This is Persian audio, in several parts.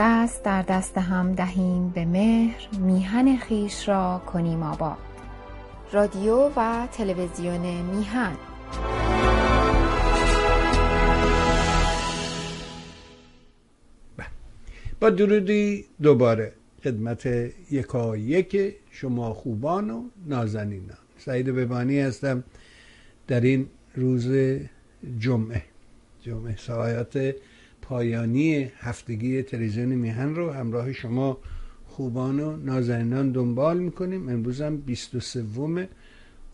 دست در دست هم دهیم به مهر میهن خیش را کنیم آباد. رادیو و تلویزیون میهن. با درودی دوباره خدمت یکا یک شما خوبان و نازنینان. سعید ببانی هستم در این روز جمعه. جمعه ساعت پایانی هفتگی تلویزیون میهن رو همراه شما خوبان و نازنینان دنبال می‌کنیم. امروز هم 23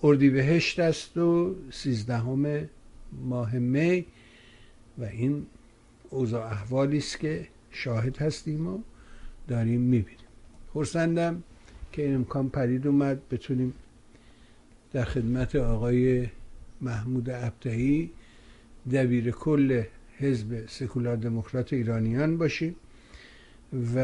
اردیبهشت است و 13 ماه می و این اوضاع احوالی است که شاهد هستیم و داریم می‌بینیم. خورسندم که این امکان پرید اومد بتونیم در خدمت آقای محمود ابتهی دبیر کل حزب سکولار دموکرات ایرانیان باشیم و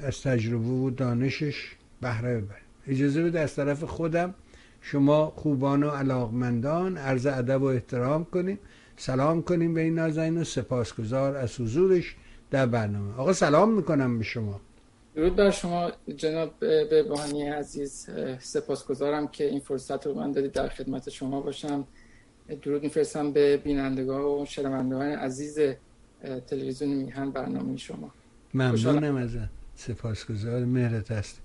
از تجربه و دانشش بهره ببریم اجازه بده از طرف خودم شما خوبان و علاقمندان عرض ادب و احترام کنیم. سلام کنیم به این نازنین و سپاسگزار از حضورش در برنامه. آقا سلام می‌کنم به شما. درود بر شما جناب به عزیز. سپاسگزارم که این فرصت رو من دادید در خدمت شما باشم. درود میفرستم به بینندگان و شنوندگان عزیز تلویزیون میهن برنامه شما. ممنونم ازت. سپاسگزار مهرت هست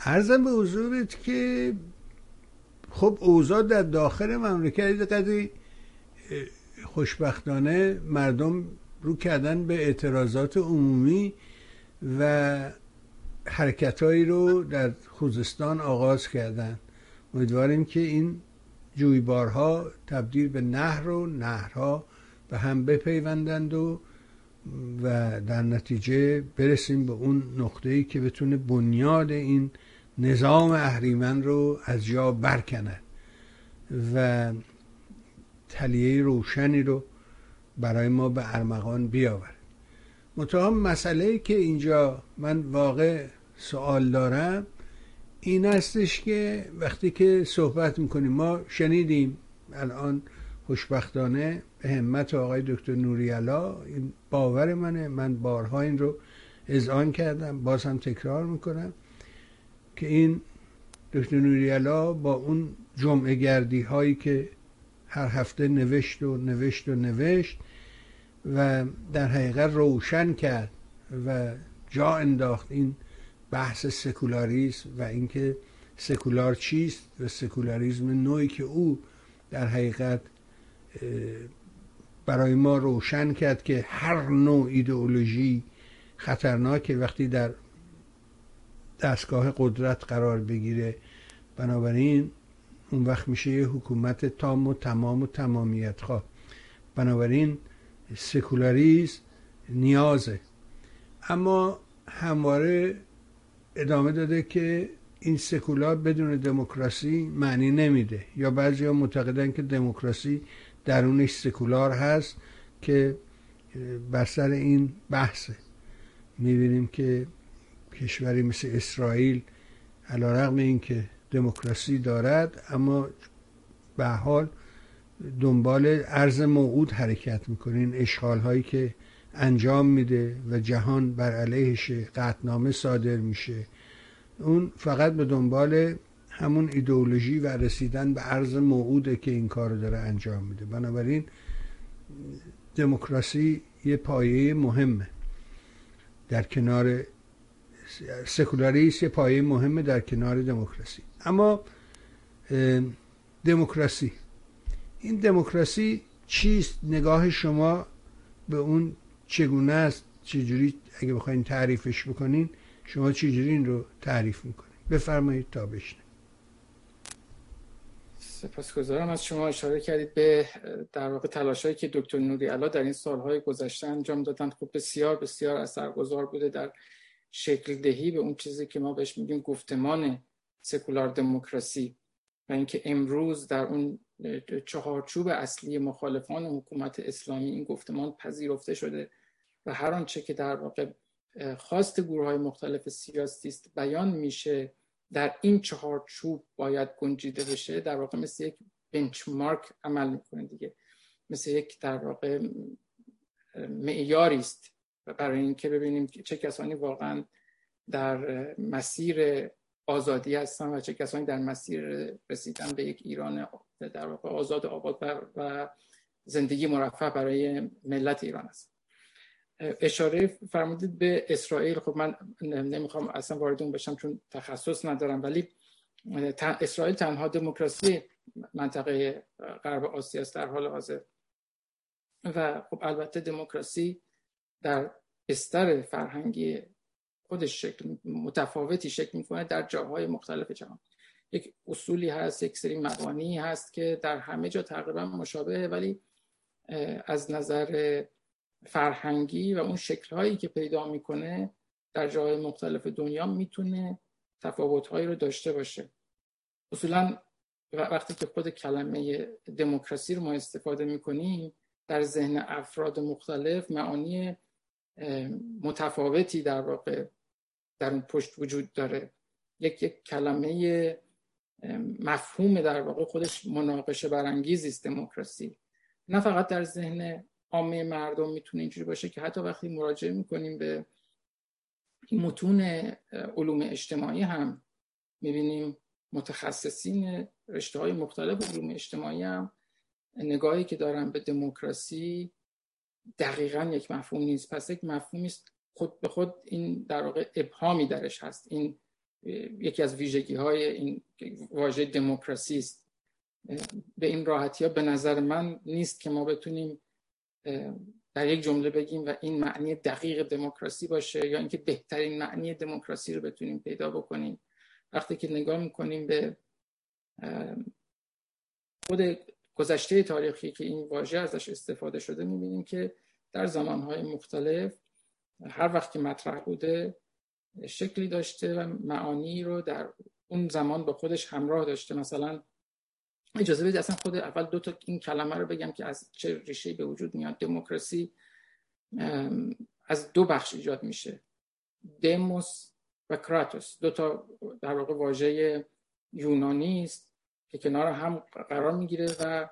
عرضم به حضورت که خب اوضاع در داخل مملکت قدری خوشبختانه مردم رو کردن به اعتراضات عمومی و حرکتهایی رو در خوزستان آغاز کردن. امیدواریم که این جویبارها تبدیل به نهر و نهرها به هم بپیوندند و و در نتیجه برسیم به اون نقطه ای که بتونه بنیاد این نظام اهریمن رو از جا برکند و تلیه روشنی رو برای ما به ارمغان بیاورد. متهم مسئله که اینجا من واقع سوال دارم این استش که وقتی که صحبت می‌کنیم ما شنیدیم الان خوشبختانه به همت آقای دکتر نوریالا این باور منه. من بارها این رو اذعان کردم باز هم تکرار می‌کنم که این دکتر نوریالا با اون جمعه گردی هایی که هر هفته نوشت و نوشت و نوشت و در حقیقت روشن کرد و جا انداخت. این بحث سکولاریسم و اینکه سکولار چیست و سکولاریزم نوعی که او در حقیقت برای ما روشن کرد که هر نوع ایدئولوژی خطرناکه. وقتی در دستگاه قدرت قرار بگیره بنابراین اون وقت میشه یه حکومت تام و تمام و تمامیت. خواه بنابراین سکولاریزم نیازه. اما همواره ادامه داده که این سکولار بدون دموکراسی معنی نمیده. یا بعضی ها معتقدن که دموکراسی درونش سکولار هست که بر سر این بحثه. می‌بینیم که کشوری مثل اسرائیل علا رقم این که دموکراسی دارد اما به حال دنبال عرض موعود حرکت می‌کنه. این اشغال هایی که انجام میده و جهان بر علیهش قطنامه صادر میشه. اون فقط به دنبال همون ایدئولوژی و رسیدن به عرض موعوده که این کار داره انجام میده. بنابراین دموکراسی یه پایه مهمه. در کنار سکولاریسم یه پایه مهمه در کنار دموکراسی. اما دموکراسی. این دموکراسی چیست؟ نگاه شما به اون چگونه است چجوری اگه بخواین تعریفش بکنین شما چجوری این رو تعریف می‌کنین؟ بفرمایید تا بشنه سپاسگزارم. از شما اشاره کردید به در واقع تلاشایی که دکتر نوری علا در این سالهای گذشته انجام دادن خب بسیار بسیار اثرگذار بوده در شکل دهی به اون چیزی که ما بهش میگیم گفتمان سکولار دموکراسی و اینکه امروز در اون چهارچوب اصلی مخالفان حکومت اسلامی این گفتمان پذیرفته شده. و هر آنچه که در واقع خواست گروه های مختلف سیاسی است بیان میشه در این چهارچوب باید گنجیده بشه در واقع مثل یک بنچمارک عمل می‌کنه دیگه. مثل یک در واقع معیاری است برای اینکه ببینیم چه کسانی واقعا در مسیر آزادی هستن و چه کسانی در مسیر رسیدن به یک ایران در واقع آزاد آباد و زندگی مرفه برای ملت ایران است. اشاره فرمودید به اسرائیل. خب من نمی‌خوام اصلا وارد اون بشم چون تخصص ندارم ولی اسرائیل تنها دموکراسی منطقه غرب آسیا است در حال حاضر. و خب البته دموکراسی در استر فرهنگی خودش شکل متفاوتی شکل می‌کنه در جاهای مختلف جهان. یک اصولی هست یک سری مبانی هست که در همه جا تقریبا مشابهه ولی از نظر فرهنگی و اون شکلهایی که پیدا می‌کنه در جاهای مختلف دنیا می‌تونه تفاوتهایی رو داشته باشه. اصولا وقتی که خود کلمه دموکراسی رو ما استفاده می‌کنیم در ذهن افراد مختلف معانی متفاوتی در واقع در اون پشت وجود داره. یک یک کلمه مفهوم در واقع خودش مناقشه برانگیزی است دموکراسی. نه فقط در ذهن عامه مردم می‌تونه اینجوری باشه که حتی وقتی مراجعه می‌کنیم به متون علوم اجتماعی هم می‌بینیم متخصصین رشته های مختلف علوم اجتماعی هم نگاهی که دارن به دموکراسی دقیقا یک مفهوم نیست. پس یک مفهومی است خود به خود این در واقع ابهامی درش هست. این یکی از ویژگی های این واژه دموکراسی است. به این راحتی ها به نظر من نیست که ما بتونیم در یک جمله بگیم و این معنی دقیق دموکراسی باشه یا اینکه بهترین معنی دموکراسی رو بتونیم پیدا بکنیم. وقتی که نگاه می‌کنیم به خود گذشته تاریخی که این واژه ازش استفاده شده می‌بینیم که در زمانهای مختلف هر وقت که مطرح بوده شکلی داشته و معانی رو در اون زمان با خودش همراه داشته. مثلا اجازه بدید اصلا خود اول دو تا این کلمه رو بگم که از چه ریشه به وجود میاد. دموکراسی از دو بخش ایجاد میشه. دموس و کراتوس. دو تا در واقع واژه یونانی است که کنار هم قرار می‌گیره و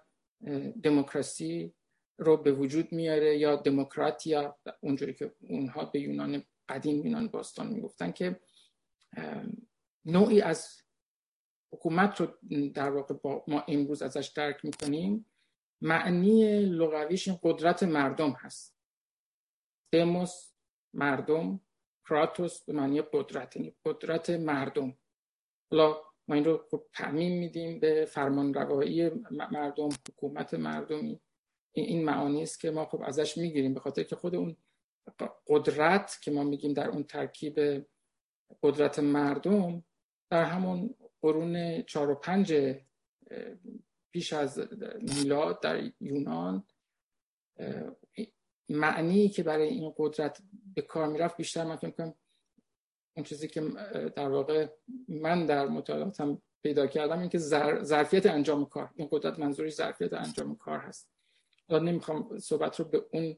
دموکراسی رو به وجود میاره یا دموکراتیا. اونجوری که اونها به یونان قدیم یونان باستان می‌گفتن که نوعی از حکومت رو در واقع با ما امروز ازش درک می‌کنیم معنی لغویش این قدرت مردم هست. دموس مردم کراتوس به معنی قدرت یعنی قدرت مردم. حالا ما این رو خب تعمیم میدیم به فرمان روایی مردم حکومت مردمی این معانی است که ما خب ازش می‌گیریم به خاطر که خود اون قدرت که ما میگیم در اون ترکیب قدرت مردم در همون قرون چهار و پنج پیش از میلاد در یونان معنی که برای این قدرت به کار می‌رفت بیشتر من فکر اون چیزی که در واقع من در مطالعاتم پیدا کردم این که ظرفیت انجام کار این قدرت منظوری ظرفیت انجام کار هست. حالا نمی‌خوام صحبت رو به اون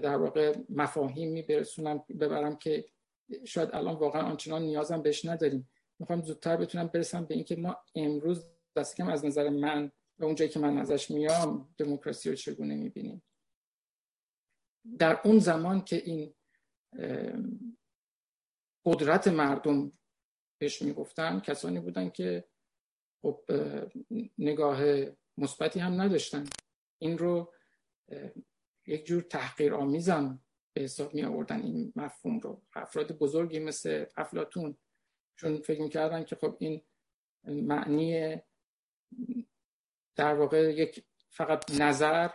در واقع مفاهیمی برسونم ببرم که شاید الان واقعا آنچنان نیازم بهش نداریم. می‌خوام زودتر بتونم برسم به اینکه ما امروز دست کم از نظر من و اونجایی که من ازش میام دموکراسی رو چگونه می‌بینیم؟ در اون زمان که این قدرت مردم بهش می‌گفتن کسانی بودن که خب نگاه مثبتی هم نداشتن. این رو یک جور تحقیر آمیزم به حساب می آوردن این مفهوم رو. افراد بزرگی مثل افلاتون چون فکر می‌کردن که خب این معنی در واقع یک فقط نظر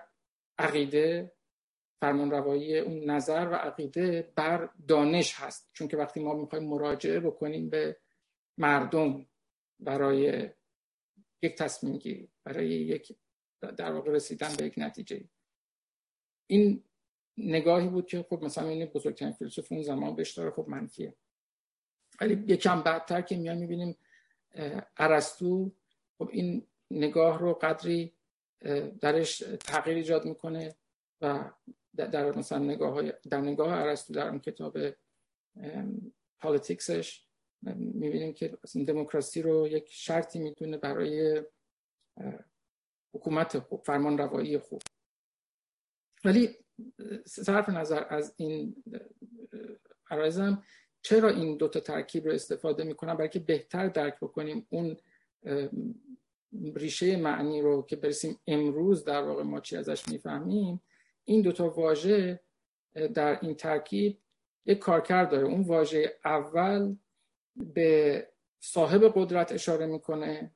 عقیده فرمان روایی اون نظر و عقیده بر دانش هست. چون که وقتی ما می‌خوایم مراجعه بکنیم به مردم برای یک تصمیم گیری برای یک در واقع رسیدن به یک نتیجه. این نگاهی بود که خب مثلا این بزرگترین فیلسوف اون زمان بهش داره خب منفیه. ولی یکم بعدتر که میان می‌بینیم ارسطو خب این نگاه رو قدری درش تغییر ایجاد می‌کنه و در مثلا نگاه های در نگاه ارسطو در اون کتاب پالیتیکسش می‌بینیم که دموکراسی رو یک شرطی می‌تونه برای حکومت خوب فرمان روایی خوب. ولی صرف نظر از این عرضم چرا این دوتا ترکیب رو استفاده می‌کنم؟ برای که بهتر درک بکنیم اون ریشه معنی رو که برسیم امروز در واقع ما چی ازش می‌فهمیم این دوتا واژه در این ترکیب یک کارکرد داره. اون واژه اول به صاحب قدرت اشاره می‌کنه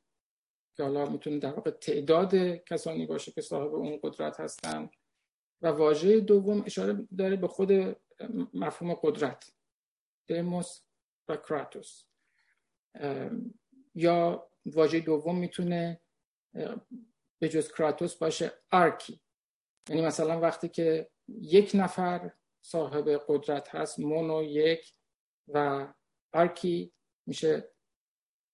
که حالا می‌تونه در واقع تعداد کسانی باشه که صاحب اون قدرت هستن. و واژه دوم اشاره داره به خود مفهوم قدرت. دموس و کراتوس یا واژه دوم می‌تونه به جز کراتوس باشه آرکی یعنی مثلا وقتی که یک نفر صاحب قدرت هست مونو یک و آرکی میشه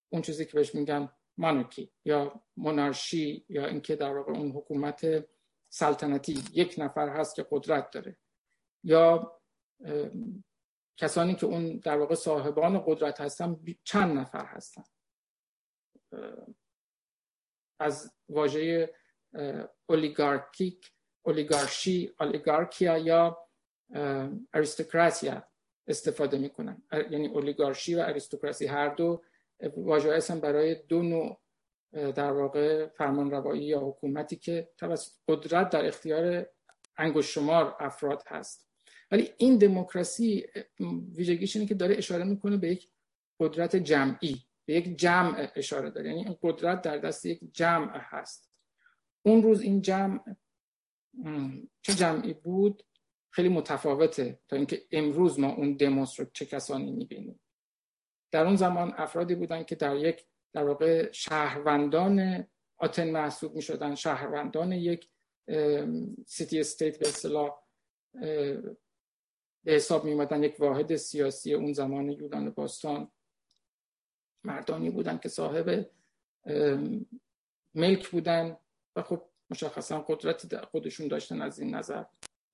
اون چیزی که بهش میگن مانوکی یا مونارشی یا اینکه در واقع اون حکومت سلطنتی یک نفر هست که قدرت داره. یا کسانی که اون در واقع صاحبان قدرت هستن چند نفر هستن. از واژه اولیگارکیک اولیگارشی اولیگارکیا یا اریستوکراسیا استفاده می‌کنن. یعنی اولیگارشی و اریستوکراسی. هر دو واژه هستن برای دو نوع در واقع فرمان روایی یا حکومتی که توسط قدرت در اختیار انگوش شمار افراد هست. ولی این دموکراسی ویژگیش اینه که داره اشاره می‌کنه به یک قدرت جمعی به یک جمع اشاره داره. یعنی این قدرت در دست یک جمع هست. اون روز این جمع چه جمعی بود؟ خیلی متفاوته تا اینکه امروز ما اون دموس رو چه کسانی می‌بینیم. در اون زمان افرادی بودن که در یک در واقع شهروندان آتن محسوب می شدن شهروندان یک سیتی استیت به اصطلاح به حساب می یک واحد سیاسی اون زمان یونان باستان مردانی بودن که صاحب ملک بودن و خب مشخصا قدرتی خودشون داشتن از این نظر.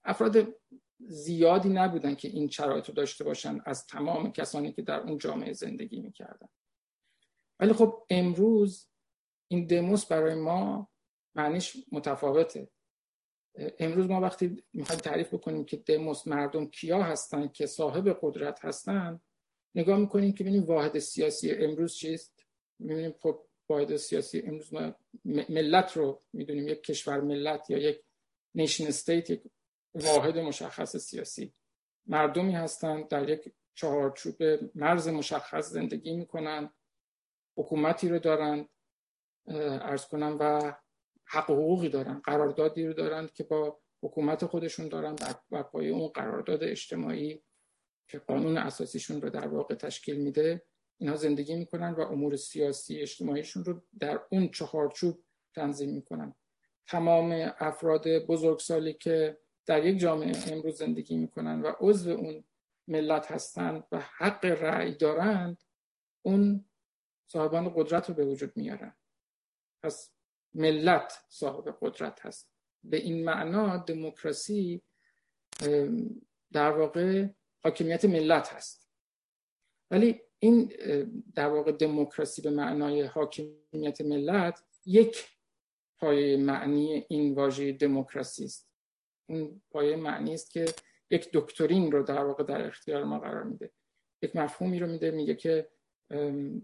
افراد زیادی نبودن که این شرایط رو داشته باشن از تمام کسانی که در اون جامعه زندگی می‌کردن. ولی خب امروز این دموس برای ما معنیش متفاوته. امروز ما وقتی می‌خوایم تعریف بکنیم که دموس مردم کیا هستن که صاحب قدرت هستن نگاه می‌کنیم که ببینیم واحد سیاسی امروز چیست. می‌بینیم خب واحد سیاسی امروز ما ملت رو می‌دونیم یک کشور ملت یا یک نیشن استیت یک واحد مشخص سیاسی. مردمی هستند در یک چهارچوب مرز مشخص زندگی می‌کنن حکومتی رو دارن ارز کنم و حق حقوقی دارن قراردادی رو دارن که با حکومت خودشون دارن و پای اون قرارداد اجتماعی که قانون اساسیشون رو در واقع تشکیل میده اینها زندگی می‌کنن و امور سیاسی اجتماعیشون رو در اون چهارچوب تنظیم می‌کنن. تمام افراد بزرگسالی که در یک جامعه امروز زندگی می‌کنن و عضو اون ملت هستند و حق رأی دارند اون صاحبان قدرت رو به وجود میارن. پس ملت صاحب قدرت هست. به این معنا دموکراسی در واقع حاکمیت ملت هست. ولی این در واقع دموکراسی به معنای حاکمیت ملت یک پای معنی این واژه دموکراسی است. اون پایه معنی است که یک دکترین رو در واقع در اختیار ما قرار میده. یک مفهومی رو میده میگه که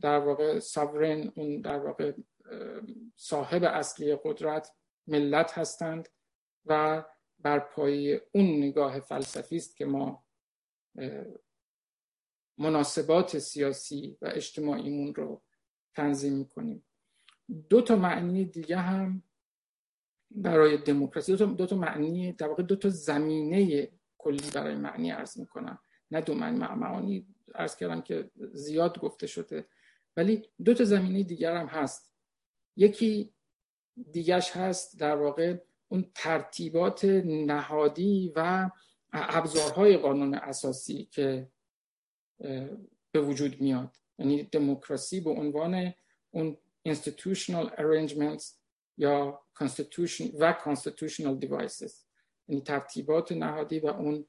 در واقع ساورن اون در واقع صاحب اصلی قدرت ملت هستند و بر پای اون نگاه فلسفی است که ما مناسبات سیاسی و اجتماعیمون رو تنظیم می‌کنیم. دو تا معنی دیگه هم برای دموکراسی دو دو تا معنی در واقع دو تا زمینه کلی برای معنی ارز می‌کنم. نه دو معنی معانی ارز کردم که زیاد گفته شده. ولی دو تا زمینه دیگر هم هست. یکی دیگرش هست در واقع اون ترتیبات نهادی و ابزارهای قانون اساسی که به وجود میاد. یعنی دموکراسی به عنوان اون institutional arrangements یا constitution و constitutional devices. یعنی ترتیبات نهادی و اون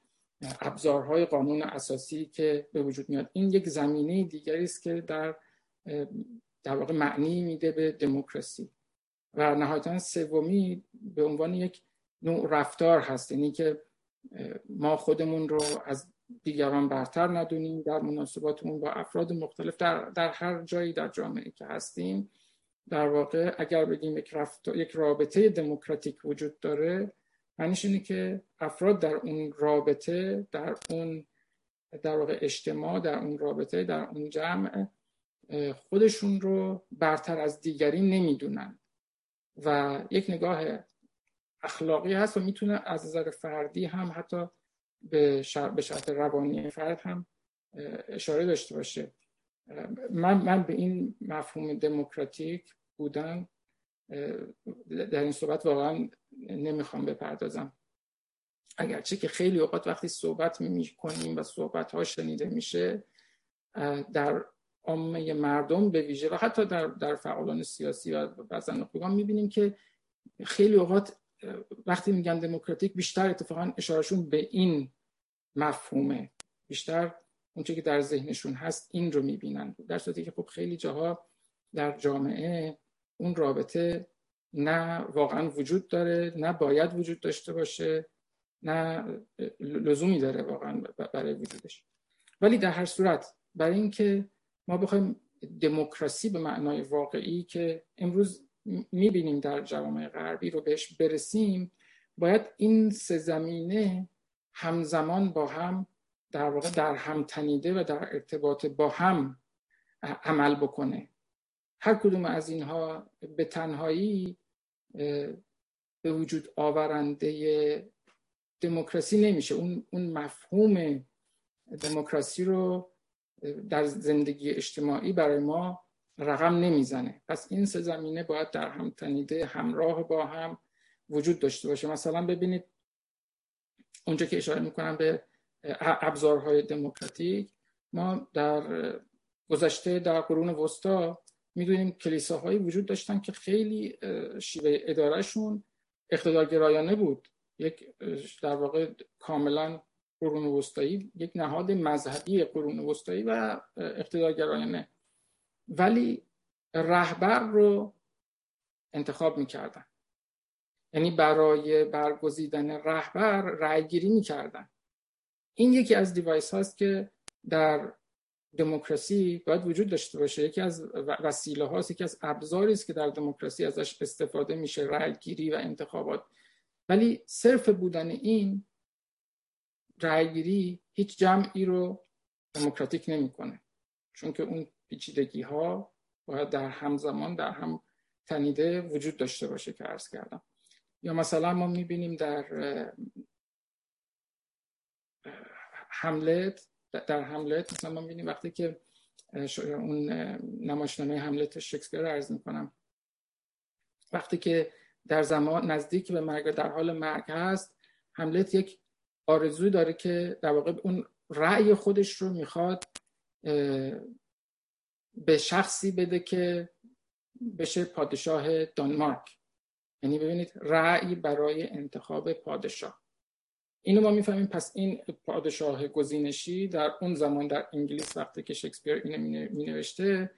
ابزارهای قانون اساسی که به وجود میاد. این یک زمینه دیگری است که در در واقع معنی میده به دموکراسی. و نهایتا سومی به عنوان یک نوع رفتار هست. یعنی که ما خودمون رو از دیگران برتر ندونیم در مناسباتمون با افراد مختلف در, در هر جایی در جامعه که هستیم. در واقع اگر بگیم یک, یک رابطه دموکراتیک وجود داره معنیش اینه که افراد در اون رابطه در اون در واقع اجتماع در اون رابطه در اون جمع خودشون رو برتر از دیگری نمی‌دونن. و یک نگاه اخلاقی هست و می‌تونه از نظر فردی هم حتی به شرط روانی فرد هم اشاره داشته باشه. من, من به این مفهوم دموکراتیک بودن در این صحبت واقعا نمی‌خوام بپردازم. اگرچه که خیلی اوقات وقتی صحبت می کنیم و صحبت ها شنیده میشه در عامه مردم به ویژه و حتی در, در فعالان سیاسی و بعضا نخبگان می‌بینیم که خیلی اوقات وقتی میگن دموکراتیک بیشتر اتفاقا اشارشون به این مفهومه. بیشتر اونچه که در ذهنشون هست این رو می‌بینن. در صورتی که خب خیلی جاها در جامعه اون رابطه نه واقعا وجود داره نه باید وجود داشته باشه نه لزومی داره واقعا برای وجودش. ولی در هر صورت برای اینکه ما بخوایم دموکراسی به معنای واقعی که امروز می‌بینیم در جوامع غربی رو بهش برسیم باید این سه زمینه همزمان با هم در واقع در هم تنیده و در ارتباط با هم عمل بکنه. هر کدوم از اینها به تنهایی به وجود آورنده دموکراسی نمیشه. اون, اون مفهوم دموکراسی رو در زندگی اجتماعی برای ما رقم نمی‌زنه. پس این سه زمینه باید در هم تنیده همراه با هم وجود داشته باشه. مثلا ببینید اونجا که اشاره می‌کنم به ابزارهای دموکراتیک ما در گذشته در قرون وسطا می‌دونیم کلیساهایی وجود داشتن که خیلی شیوه ادارهشون اقتدارگرایانه بود. یک در واقع کاملا قرون وسطایی یک نهاد مذهبی قرون وسطایی و اقتدارگرایانه. ولی رهبر رو انتخاب می‌کردن. یعنی برای برگزیدن رهبر رأیگیری می‌کردن. این یکی از دیوایس هاست که در دموکراسی باید وجود داشته باشه. یکی از وسیله هاست یکی از ابزاری است که در دموکراسی ازش استفاده میشه رأیگیری و انتخابات. ولی صرف بودن این رأیگیری هیچ جمعی رو دموکراتیک نمی‌کنه. چون که اون پیچیدگی ها باید در همزمان در هم تنیده وجود داشته باشه که عرض کردم. یا مثلا ما می‌بینیم در حملت در حملت مثلا ما می‌بینیم وقتی که اون نمایشنامه حملت شکسپیر عرض می‌کنم. وقتی که در زمان نزدیک به مرگ در حال مرگ هست حملت یک آرزوی داره که در واقع اون رأی خودش رو می‌خواد به شخصی بده که بشه پادشاه دانمارک. یعنی ببینید رأی برای انتخاب پادشاه. اینو ما می‌فهمیم پس این پادشاه گزینشی در اون زمان در انگلیس وقتی که شکسپیر اینو می نوشته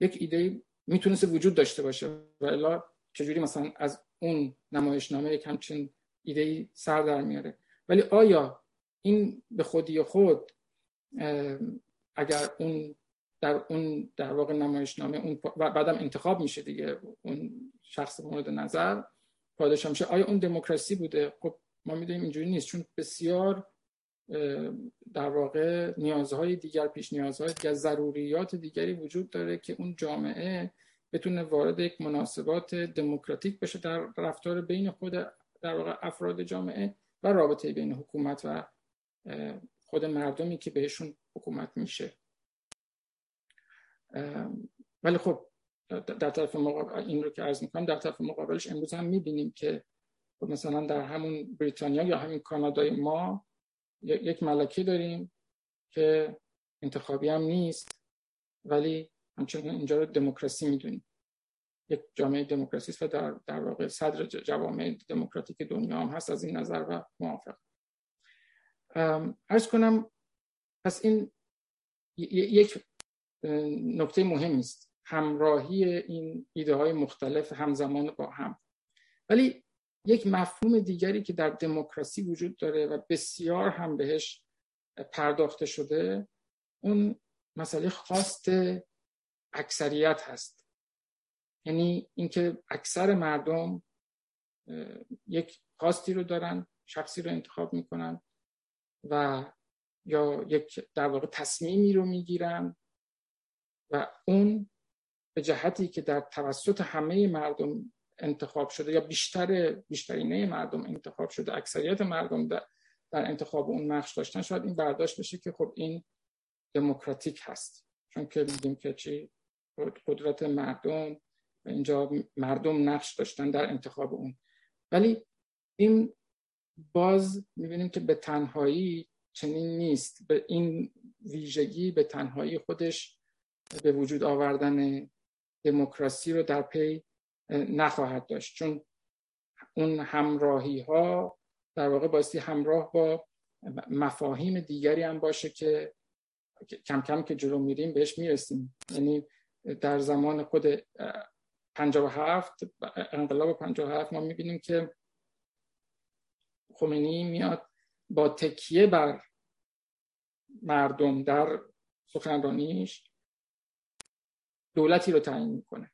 یک ایده می‌تونست وجود داشته باشه و الا چجوری مثلا از اون نمایشنامه یک همچین ایده سر در میاره. ولی آیا این به خودی خود اگر اون در اون در واقع نمایشنامه اون و بعدم انتخاب میشه دیگه اون شخص مورد نظر پادشاه میشه آیا اون دموکراسی بوده؟ خب ما می‌دونیم اینجوری نیست چون بسیار در واقع نیازهای دیگر پیش نیازهای دیگر ضروریات دیگری وجود داره که اون جامعه بتونه وارد یک مناسبات دموکراتیک بشه در رفتار بین خود در واقع افراد جامعه. و رابطه بین حکومت و خود مردمی که بهشون حکومت میشه. ولی خب در طرف مقابل این رو که عرض می‌کنم در طرف مقابلش امروز هم می‌بینیم که خب مثلا در همون بریتانیا یا همین کانادای ما یک ملکه داریم که انتخابی هم نیست ولی همچنین اینجا رو دموکراسی می‌دونیم. یک جامعه دموکراسی و در, در واقع صدر جوامع دموکراتیک دنیا هم هست از این نظر و موافق. ارز کنم پس این یک نکته مهم است. همراهی این ایده های مختلف همزمان با هم. ولی یک مفهوم دیگری که در دموکراسی وجود داره و بسیار هم بهش پرداخته شده اون مسئله خواست اکثریت هست. یعنی اینکه اکثر مردم یک خواستی رو دارن شخصی رو انتخاب می‌کنن و یا یک در واقع تصمیمی رو می‌گیرن و اون به جهتی که در توسط همه مردم انتخاب شده یا بیشتر بیشترینه مردم انتخاب شده اکثریت مردم در, در انتخاب اون نقش داشتن شاید این برداشت بشه که خب این دموکراتیک هست. چون که میگیم که چی؟ قدرت مردم اینجا مردم نقش داشتن در انتخاب اون. ولی این باز می‌بینیم که به تنهایی چنین نیست. به این ویژگی به تنهایی خودش به وجود آوردن دموکراسی رو در پی نخواهد داشت. چون اون همراهی ها در واقع بایستی همراه با مفاهیم دیگری هم باشه که کم کم که جلو میریم بهش می‌رسیم. یعنی در زمان خود 57 انقلاب 57 ما می‌بینیم که خمینی میاد با تکیه بر مردم در سخنرانیش دولتی رو تعیین می‌کنه.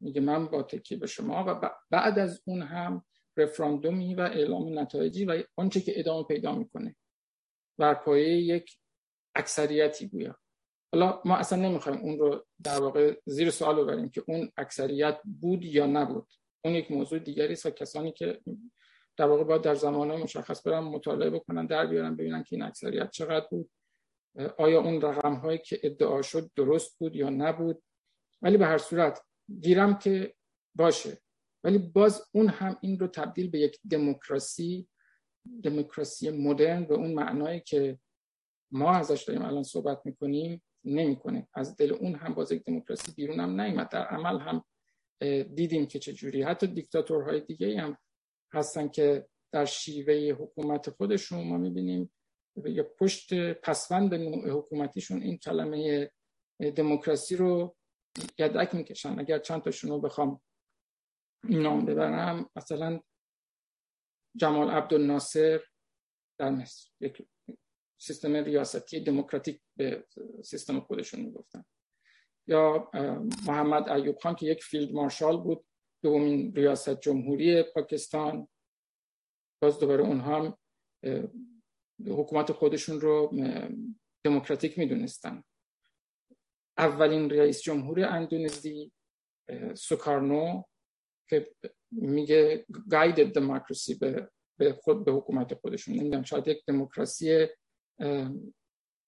میگه من با تکیه به شما و بعد از اون هم رفراندومی و اعلام نتایجی و آنچه که ادامه پیدا می‌کنه. بر پایه یک اکثریتی گویا. حالا ما اصلا نمی‌خوایم اون رو در واقع زیر سوال ببریم که اون اکثریت بود یا نبود. اون یک موضوع دیگری است کسانی که در واقع باید در زمان مشخص برن مطالعه بکنن در بیارن ببینن که این اکثریت چقدر بود. آیا اون رقم هایی که ادعا شد درست بود یا نبود؟ ولی به هر صورت گیرم که باشه. ولی باز اون هم این رو تبدیل به یک دموکراسی دموکراسی مدرن به اون معنایی که ما ازش داریم الان صحبت می‌کنیم نمی‌کنه. از دل اون هم باز یک دموکراسی بیرون هم در عمل هم دیدیم که چه جوری حتی دیکتاتورهای دیگه هم هستن که در شیوه حکومت خودشون ما می‌بینیم یا پشت پسوند نوع حکومتیشون این کلمه دموکراسی رو یدک می‌کشن. اگر چند تاشون رو بخوام نام ببرم مثلا جمال عبدالناصر در مصر. یک سیستم ریاستی دموکراتیک به سیستم خودشون می‌گفتن. یا محمد ایوب خان که یک فیلد مارشال بود دومین ریاست جمهوری پاکستان. باز دوباره اونها هم حکومت خودشون رو دموکراتیک می‌دونستن. اولین رئیس جمهور اندونزی سوکارنو که میگه گایدد دموکراسی به خود به حکومت خودشون. نمی‌دونم شاید یک دموکراسی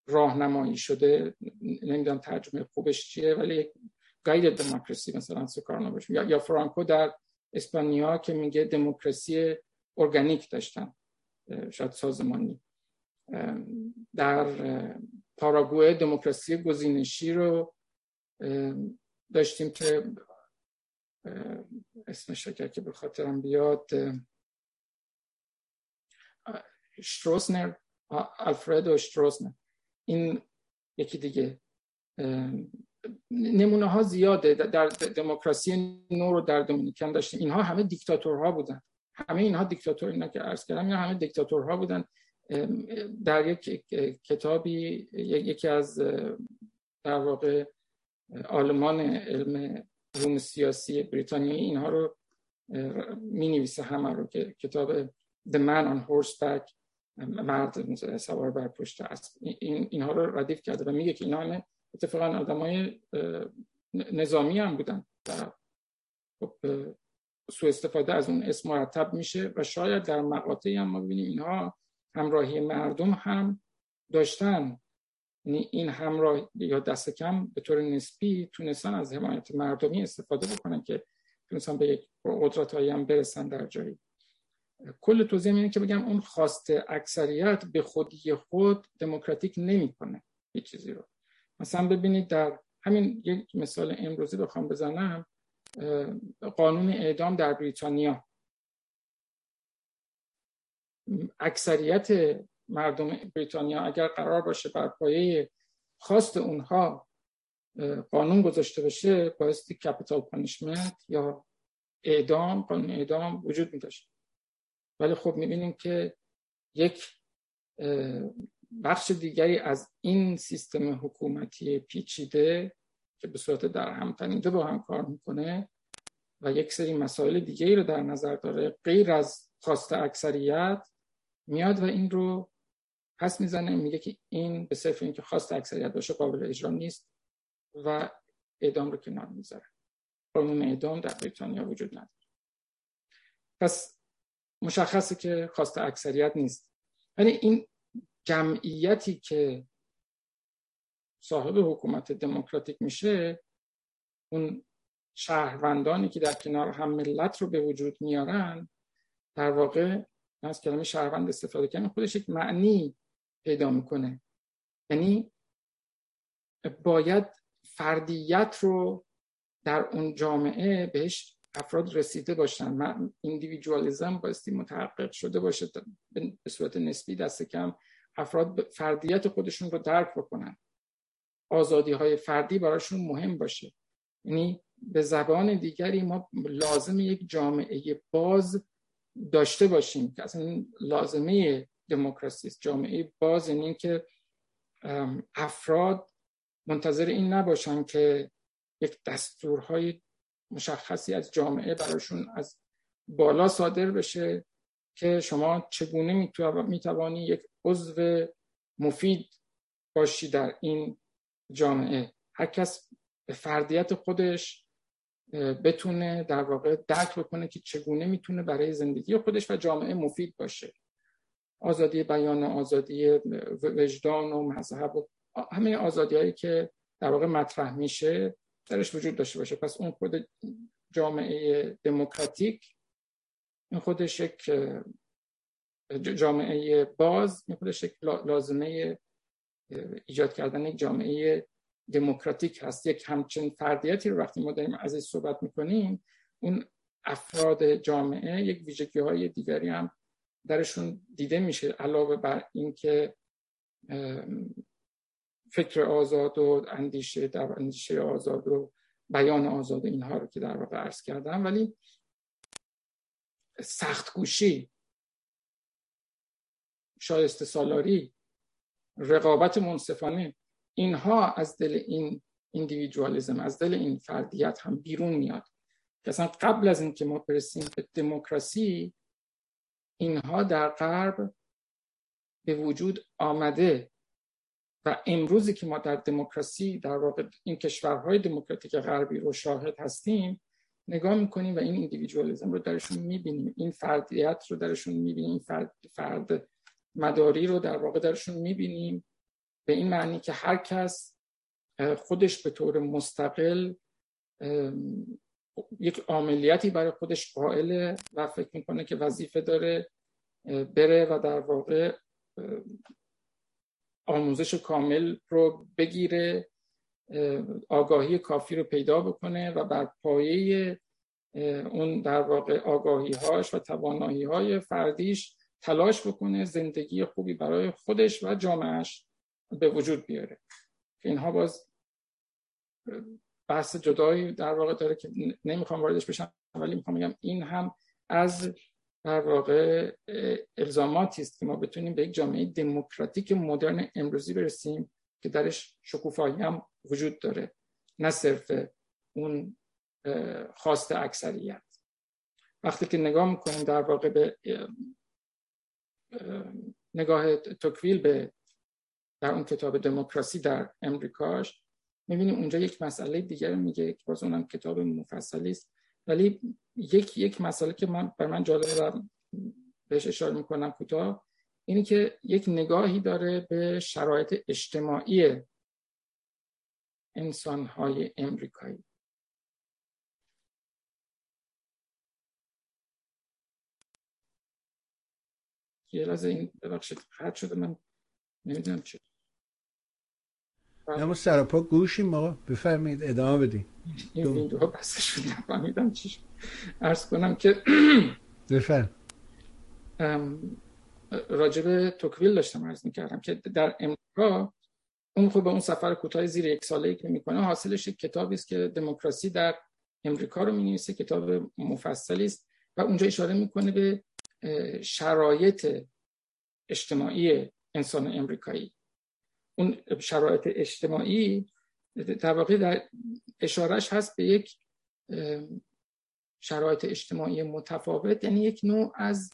راهنمایی شده. نمی‌دونم ترجمه خوبش چیه ولی گاید دموکراسی مثلا سوکارنو باشه یا, فرانکو در اسپانیا که میگه دموکراسی ارگانیک داشتن. شاید سازمانی. در پاراگوئه دموکراسی گزینشی رو داشتیم که اسمش اگر که به خاطرم بیاد شتروسنر آلفردو شتروسنر این یکی دیگه. نمونه ها زیاده. در دموکراسی نو رو در دومینیکن داشتیم. اینها همه دیکتاتورها بودن. همه اینها دیکتاتور اینا که عرض کردم اینا همه دیکتاتورها بودن. در یک کتابی یکی از در واقع آلمان علم علوم سیاسی بریتانیایی اینها رو می نویسه همه رو که کتاب The Man on Horseback. مرد سوار بر پشت است. این اینها رو ردیف کرده و میگه که اینا همه اتفاقا آدمای نظامی هم بودن و خب سوء استفاده از اون اسم مرتب میشه و شاید در مقاطعی هم ما ببینیم اینها همراهی مردم هم داشتن. یعنی این همراه یا دست کم به طور نسبی تونستن از حمایت مردمی استفاده بکنن که تونستن به یک قدرت هم برسن در جایی. کل توضیح اینه که بگم اون خواست اکثریت به خودی خود دموکراتیک نمی‌کنه هیچ چیزی رو. مثلا ببینید در همین یک مثال امروزی بخوام بزنم قانون اعدام در بریتانیا. اکثریت مردم بریتانیا اگر قرار باشه بر پایه خواست اونها قانون گذاشته باشه بایستی کپیتال پانیشمنت یا اعدام قانون اعدام وجود می ولی خب می‌بینیم که یک بخش دیگری از این سیستم حکومتی پیچیده که به صورت در هم تنیده با هم کار می‌کنه و یک سری مسائل دیگه ای رو در نظر داره غیر از خواست اکثریت میاد و این رو پس می‌زنه میگه که این به صرف اینکه خواست اکثریت باشه قابل اجرا نیست و اعدام رو کنار می‌ذاره. قانون اعدام در بریتانیا وجود نداره. پس مشخصه که خواست اکثریت نیست. ولی این جمعیتی که صاحب حکومت دموکراتیک میشه اون شهروندانی که در کنار هم ملت رو به وجود میارن در واقع از کلمه شهروند استفاده کردن خودش یک معنی پیدا می‌کنه. یعنی باید فردیت رو در اون جامعه بهش افراد رسیده باشن. من ایندیویدوالیزم بایستی متحقق شده باشه. به صورت نسبی دست کم. افراد فردیت خودشون رو درک بکنن. آزادی های فردی براشون مهم باشه. یعنی به زبان دیگری ما لازم یک جامعه باز داشته باشیم که اصلا لازمه دموکراسی است. جامعه باز یعنی که افراد منتظر این نباشن که یک دستورهای مشخصی از جامعه براشون از بالا صادر بشه که شما چگونه می‌توانی یک عضو مفید باشی در این جامعه. هر کس به فردیت خودش بتونه در واقع درک بکنه که چگونه می‌تونه برای زندگی خودش و جامعه مفید باشه. آزادی بیان آزادی وجدان و مذهب و همه آزادی هایی که در واقع مطرح میشه درش وجود داشته باشه. پس اون خود جامعه دموکراتیک این خودش یک جامعه باز این خودش یک لازمه ایجاد کردن یک جامعه دموکراتیک هست. یک همچین فردیتی رو وقتی ما داریم از این صحبت می‌کنیم اون افراد جامعه یک ویژگی های دیگری هم درشون دیده میشه علاوه بر اینکه فکر آزاد و اندیشه در اندیشه آزاد و بیان آزاد اینها رو که در واقع عرض کردم. ولی سخت گوشی شایسته سالاری رقابت منصفانه اینها از دل این individualism از دل این فردیت هم بیرون میاد. اصلا قبل از اینکه ما برسیم به دموکراسی اینها در غرب به وجود آمده و امروزی که ما در دموکراسی در واقع این کشورهای دموکراتیک غربی رو شاهد هستیم نگاه می‌کنیم و این individualism رو درشون می‌بینیم این فردیت رو درشون می‌بینیم این فرد, فرد مداری رو در واقع درشون می‌بینیم به این معنی که هر کس خودش به طور مستقل یک عملیاتی برای خودش قائله و فکر می‌کنه که وظیفه داره بره و در واقع آموزش کامل رو بگیره آگاهی کافی رو پیدا بکنه و بر پایه اون در واقع آگاهی هاش و توانایی های فردیش تلاش بکنه زندگی خوبی برای خودش و جامعهش به وجود بیاره. اینها باز بحث جدایی در واقع داره که نمی‌خوام واردش بشم ولی می‌خوام بگم این هم از در واقع الزاماتی است که ما بتونیم به یک جامعه دموکراتیک مدرن امروزی برسیم که درش شکوفایی هم وجود داره نه صرف اون خواست اکثریت. وقتی که نگاه می‌کنیم در واقع به نگاه توکویل به در اون کتاب دموکراسی در امریکاش می‌بینیم اونجا یک مسئله دیگر میگه که باز اونم کتاب مفصلی است. ولی یک یک مسئله که من بر من جالبه و بهش اشاره می‌کنم کوتاه اینی که یک نگاهی داره به شرایط اجتماعی انسانهای امریکایی. یه لحظه این ببخشید خط شده من نمی‌دونم چه اما سراپا گوشیم آقا. بفرمایید ادامه بدیم. این ویندوها بسته شد. نفهمیدم چی ارز کنم که بفرم. راجب توکویل داشتم عرض می‌کردم که در امریکا اون خب به اون سفر کوتاه زیر یک ساله که می‌کنه حاصلش یک کتابی است که دموکراسی در امریکا رو می‌نویسه کتاب مفصلی است و اونجا اشاره می‌کنه به شرایط اجتماعی انسان امریکایی. اون شرایط اجتماعی در در اشارش هست به یک شرایط اجتماعی متفاوت. یعنی یک نوع از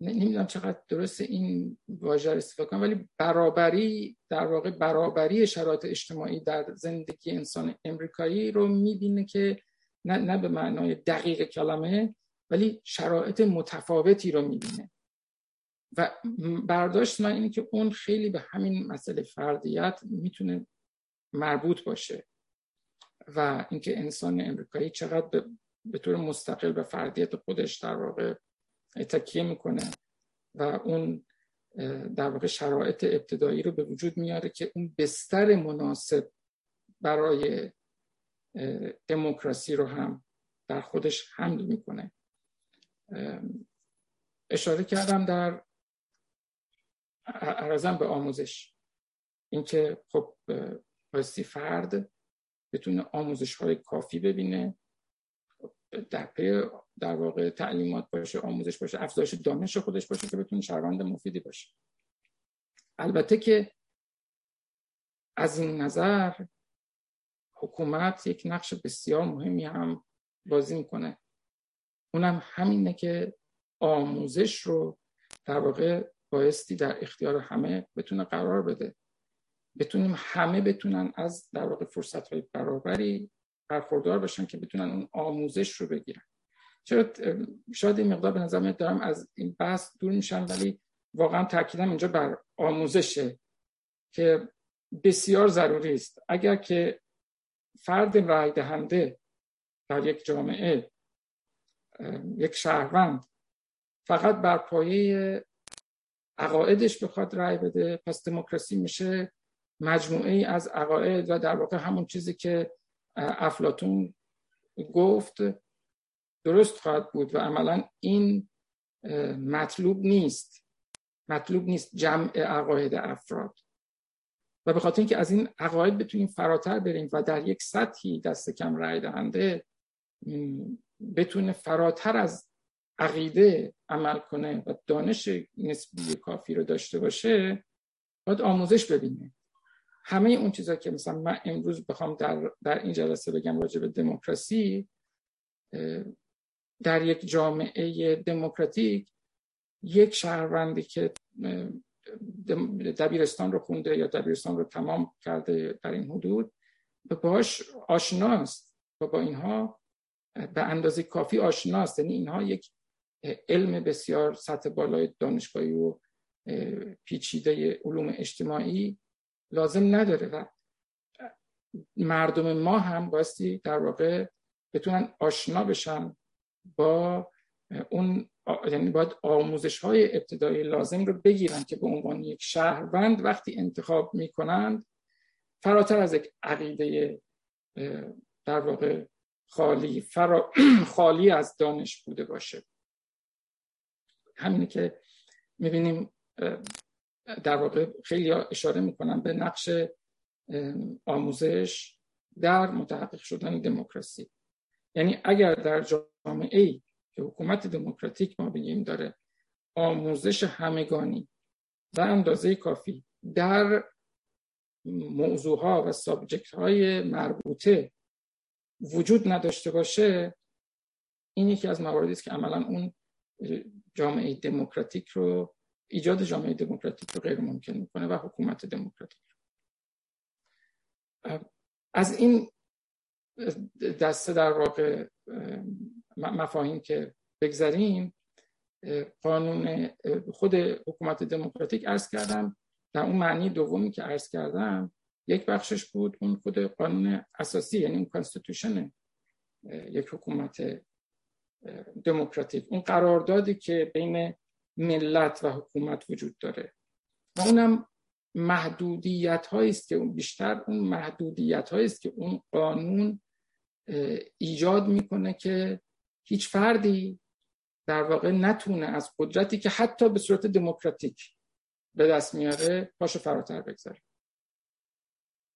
نمی‌دونم چقدر درست این واژه استفاده کنم ولی برابری در واقع برابری شرایط اجتماعی در زندگی انسان امریکایی رو می‌بینه که نه, نه به معنای دقیق کلمه ولی شرایط متفاوتی رو می‌بینه. و برداشت من اینه که اون خیلی به همین مسئله فردیت می‌تونه مربوط باشه و اینکه انسان امریکایی چقدر به طور مستقل به فردیت خودش در واقع تکیه می‌کنه و اون در واقع شرایط ابتدایی رو به وجود میاره که اون بستر مناسب برای دموکراسی رو هم در خودش حمل می‌کنه. اشاره کردم در ارزم به آموزش. اینکه خب بایستی فرد بتونه آموزش های کافی ببینه در پی در واقع تعلیمات باشه آموزش باشه افزایش دانش خودش باشه که بتونه شهروند مفیدی باشه. البته که از این نظر حکومت یک نقش بسیار مهمی هم بازی می‌کنه. اونم همینه که آموزش رو در واقع بایستی در اختیار همه بتونه قرار بده. بتونیم همه بتونن از در واقع فرصت های برابری برخوردار باشن که بتونن اون آموزش رو بگیرن. چرا شاید این مقدار به نظر دارم از این بحث دور میشن ولی واقعا تاکیدم اینجا بر آموزشه که بسیار ضروری است. اگر که فرد رای دهنده در یک جامعه یک شهروند فقط بر پایه عقایدش بخواد رای بده پس دموکراسی میشه مجموعه از عقاید و در واقع همون چیزی که افلاتون گفت درست خواهد بود و عملا این مطلوب نیست. مطلوب نیست جمع عقاید افراد. و به خاطر اینکه از این عقاید بتونیم فراتر بریم و در یک سطحی دست کم رای دهنده بتونه فراتر از عقیده عمل کنه و دانش نسبی کافی رو داشته باشه باید آموزش ببینه. همه اون چیزا که مثلا من امروز بخوام در, در این جلسه بگم راجع به دموکراسی در یک جامعه دموکراتیک یک شهروندی که دبیرستان رو خونده یا دبیرستان رو تمام کرده در این حدود باش آشناست و با اینها به اندازه کافی آشناست. یعنی اینها یک علم بسیار سطح بالای دانشگاهی و پیچیده علوم اجتماعی لازم نداره و مردم ما هم باستی در واقع بتونن آشنا بشن با اون یعنی باید آموزش های ابتدایی لازم رو بگیرن که به عنوان یک شهروند وقتی انتخاب می‌کنند فراتر از یک عقیده در واقع خالی فرا... خالی از دانش بوده باشه. همینه که می‌بینیم در واقع خیلی اشاره می‌کنن به نقش آموزش در متحقق شدن دموکراسی. یعنی اگر در جامعه ای که حکومت دموکراتیک ما بگیم داره آموزش همگانی و اندازه کافی در موضوع ها و سابجکت های مربوطه وجود نداشته باشه این یکی از مواردی است که عملا اون جامعه دموکراتیک رو ایجاد جامعه دموکراتیک رو غیر ممکن می‌کنه و حکومت دموکراتیک از این دسته در واقع مفاهیم که بگذاریم قانون خود حکومت دموکراتیک عرض کردم. در اون معنی دومی که عرض کردم یک بخشش بود اون خود قانون اساسی یعنی اون constitution یک حکومت دموکراتیک. اون قراردادی که بین ملت و حکومت وجود داره. و اونم محدودیت است که بیشتر اون محدودیت است که اون قانون ایجاد می‌کنه که هیچ فردی در واقع نتونه از قدرتی که حتی به صورت دموکراتیک به دست میاره پاشو فراتر بگذاره.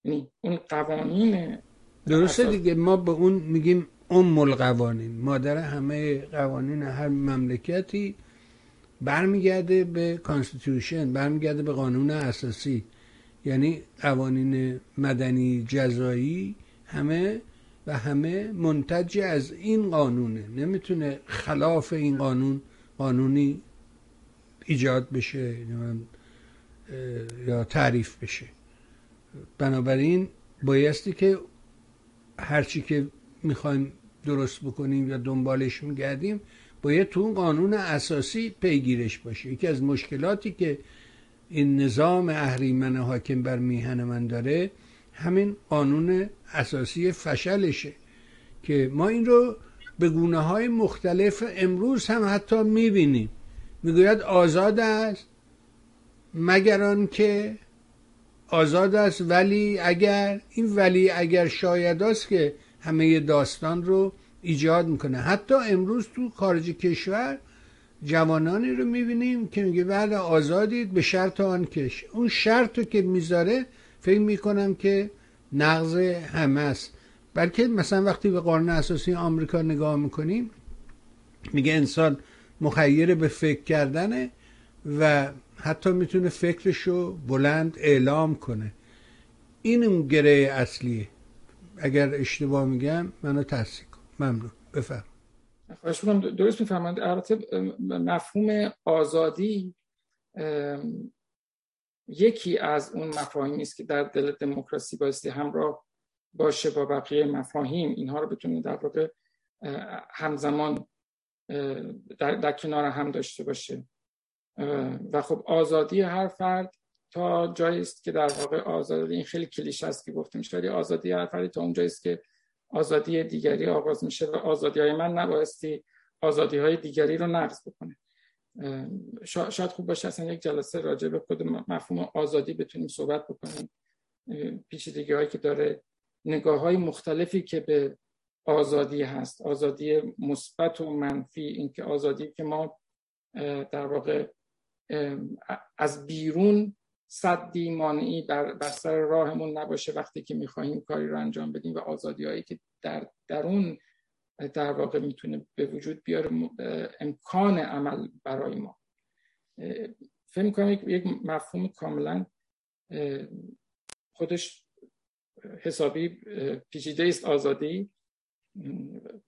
یعنی اون قوانین درسته دیگه ما به اون میگیم ام القوانین مادر همه قوانین هر مملکتی برمیگرده به constitution برمیگرده به قانون اساسی. یعنی قوانین مدنی جزایی همه و همه منتج از این قانونه. نمی‌تونه خلاف این قانون قانونی ایجاد بشه یا تعریف بشه. بنابراین بایستی که هرچی که می‌خوایم درست بکنیم یا دنبالش میگردیم باید تو اون قانون اساسی پیگیرش باشه. یکی از مشکلاتی که این نظام اهریمن حاکم بر میهن من داره همین قانون اساسی فشلشه که ما این رو به گونه های مختلف امروز هم حتی می‌بینیم. می‌گوید آزاد است مگر که؟ آزاد است ولی اگر این ولی اگر شاید است که همه داستان رو ایجاد می‌کنه. حتی امروز تو خارج کشور جوانانی رو می‌بینیم که میگه بله آزادید به شرط آن کش اون شرط رو که می‌ذاره فکر می‌کنم که نقض همه است. بلکه مثلا وقتی به قانون اساسی آمریکا نگاه می‌کنیم میگه انسان مخیر به فکر کردنه و حتی می‌تونه فکرشو بلند اعلام کنه. این اون گره اصلیه. اگر اشتباه میگم منو تصدیق کن. ممنون. بفرم. خواهش درست می‌فهمند البته مفهوم آزادی یکی از اون مفاهیمی است که در دل دموکراسی بایستی همراه باشه با بقیه مفاهیم. اینها رو بتونه در واقع همزمان در, در کنار هم داشته باشه. و خب آزادی هر فرد تا جایی است که در واقع آزادی این خیلی کلیش است که گفتیم ولی آزادی هر فردی تا اون جایی است که آزادی دیگری آغاز میشه و آزادی های من نبایستی آزادی های دیگری رو نقض بکنه. شاید خوب باشه اصلا یک جلسه راجع به خود مفهوم آزادی بتونیم صحبت بکنیم. پیچیدگی هایی که داره نگاه های مختلفی که به آزادی هست آزادی مثبت و منفی اینکه آزادی که ما در واقع از بیرون صدی مانعی بر, سر راهمون نباشه وقتی که می‌خواهیم کاری رو انجام بدیم و آزادی هایی که در درون در واقع می‌تونه به وجود بیاره امکان عمل برای ما. فکر می‌کنم یک مفهوم کاملا خودش حسابی پیچیده است آزادی.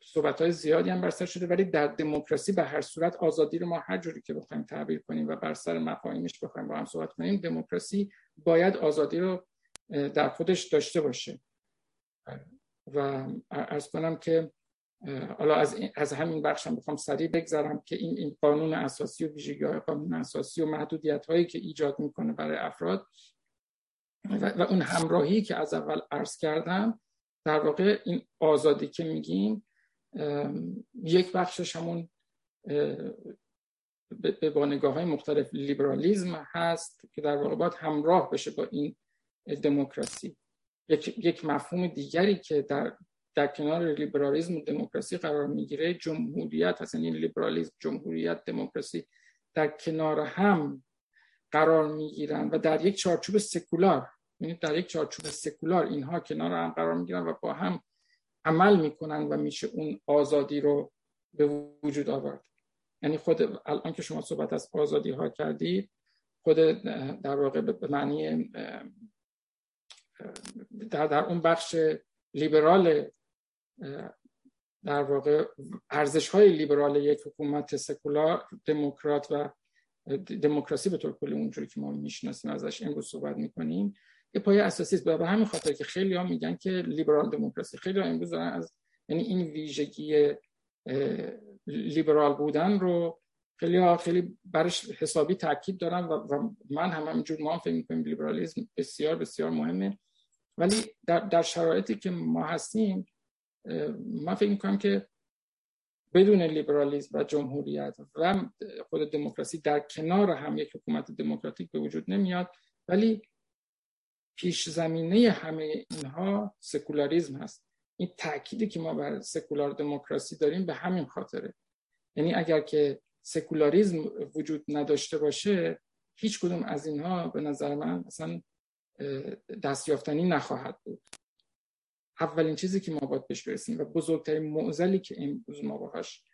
صحبت های زیادی هم بر سر شده ولی در دموکراسی به هر صورت آزادی رو ما هر جوری که بخوایم تعبیر کنیم و بر سر مفاهیمش بخوایم با هم صحبت کنیم دموکراسی باید آزادی رو در خودش داشته باشه. و ارز کنم که حالا از, از همین بخش هم بخوام سریع بگذارم که این, این قانون اساسی و ویژگی های قانون اساسی و محدودیت هایی که ایجاد می‌کنه برای افراد و, و اون همراهی که از اول عرض کردم در واقع این آزادی که میگیم یک بخشش همون به با نگاه های مختلف لیبرالیزم هست که در واقع باید همراه بشه با این دموکراسی. یک, یک مفهوم دیگری که در در کنار لیبرالیزم و دموکراسی قرار می‌گیره جمهوریت هست یعنی لیبرالیزم جمهوریت دموکراسی در کنار هم قرار می‌گیرن و در یک چارچوب سکولار یعنی در یک چارچوب سکولار اینها کنار هم قرار می‌گیرن و با هم عمل می‌کنن و میشه اون آزادی رو به وجود آورد. یعنی خود الان که شما صحبت از آزادی ها کردید خود در واقع به معنی در, در اون بخش لیبرال در واقع ارزش های لیبرال یک حکومت سکولار دموکرات و دموکراسی به طور کلی اونجوری که ما می‌شناسیم ازش امروز صحبت می‌کنیم یه پایه اساسی است. به همین خاطر که خیلی ها میگن که لیبرال دموکراسی. خیلی ها امروز دارن از یعنی این ویژگی لیبرال بودن رو خیلی ها خیلی برش حسابی تاکید دارن و, من هم همینجور ما فکر می‌کنیم لیبرالیسم بسیار بسیار مهمه. ولی در, در شرایطی که ما هستیم من فکر می‌کنم که بدون لیبرالیسم و جمهوریت و خود دموکراسی در کنار هم یک حکومت دموکراتیک به وجود نمیاد. ولی پیش زمینه همه اینها سکولاریزم هست. این تأکیدی که ما بر سکولار دموکراسی داریم به همین خاطره. یعنی اگر که سکولاریزم وجود نداشته باشه هیچ کدوم از اینها به نظر من اصلا دستیافتنی نخواهد بود. اولین چیزی که ما باید بهش برسیم و بزرگترین معضلی که امروز ما باهاش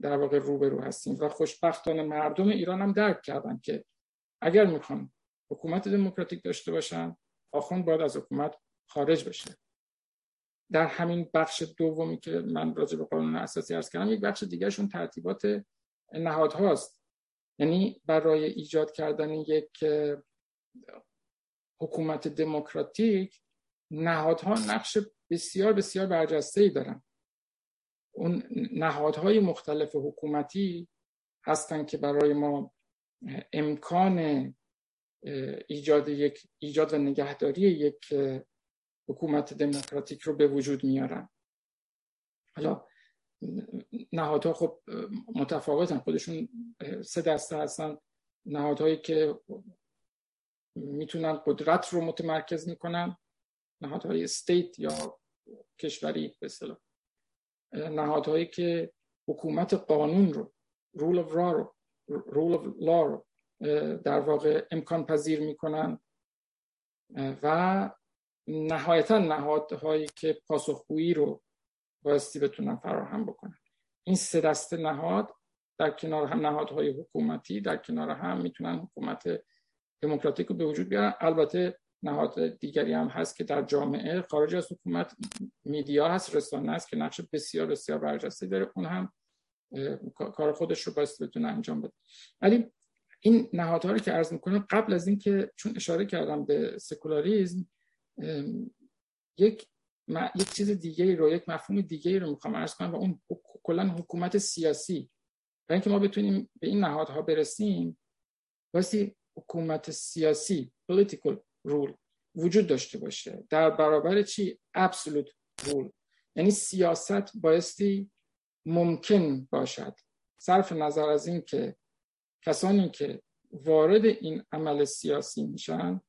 در واقع روبرو هستیم و خوشبختانه مردم ایران هم درک کردن که اگر می‌خوان حکومت دموکراتیک داشته باشن آخوند باید از حکومت خارج بشه. در همین بخش دومی که من راجع به قانون اساسی ارز کردم یک بخش دیگرشون ترتیبات نهادهاست. یعنی برای ایجاد کردن یک حکومت دموکراتیک نهادها نقش بسیار بسیار برجسته ای دارن. اون نهادهای مختلف حکومتی هستن که برای ما امکان ایجاد یک ایجاد و نگهداری یک حکومت دموکراتیک رو به وجود میارن. حالا نهادها خب متفاوتن خودشون سه دسته هستن. نهادهایی که می‌تونن قدرت رو متمرکز می‌کنن. نهادهای استیت یا کشوری به اصطلاح. نهادهایی که حکومت قانون رو رول of law رو رول of law رو در واقع امکان پذیر می‌کنن و نهایتا نهادهایی که پاسخگویی رو بایستی بتونن فراهم بکنن. این سه دسته نهاد در کنار هم نهادهای حکومتی در کنار هم می‌تونن حکومت دموکراتیک رو به وجود بیارن. البته نهاد دیگری هم هست که در جامعه خارج از حکومت میدیا هست رسانه است که نقش بسیار بسیار برجسته داره. اون هم کار خودش رو باید بتونه انجام بده. ولی این نهادها رو که عرض می‌کنم قبل از اینکه چون اشاره کردم به سکولاریزم یک یک چیز دیگه رو یک مفهوم دیگه رو می‌خوام عرض کنم و اون کلا حکومت سیاسی. برای اینکه ما بتونیم به این نهادها برسیم واسه حکومت سیاسی political rule وجود داشته باشه. در برابر چی؟ absolute rule. یعنی سیاست بایستی ممکن باشد. صرف نظر از این که کسانی که وارد این عمل سیاسی میشن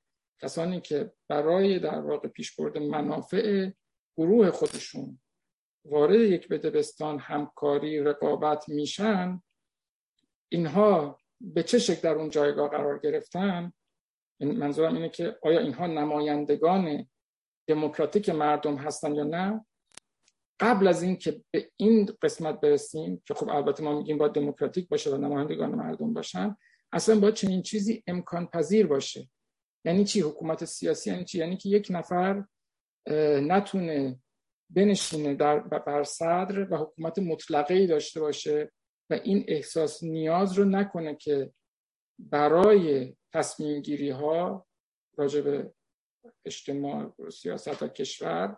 کسانی که برای در واقع پیشبرد منافع گروه خودشون وارد یک بدبستان همکاری رقابت میشن اینها به چه شکل در اون جایگاه قرار گرفتن؟ منظورم اینه که آیا اینها نمایندگان دموکراتیک مردم هستن یا نه؟ قبل از اینکه به این قسمت برسیم که خب البته ما میگیم باید دموکراتیک باشه و نمایندگان مردم باشن اصلا باید چنین چیزی امکان پذیر باشه. یعنی چی؟ حکومت سیاسی یعنی چی؟ یعنی که یک نفر نتونه بنشینه در بر صدر و حکومت مطلقه ای داشته باشه و این احساس نیاز رو نکنه که برای تصمیم گیری ها راجع به اجتماع سیاست و کشور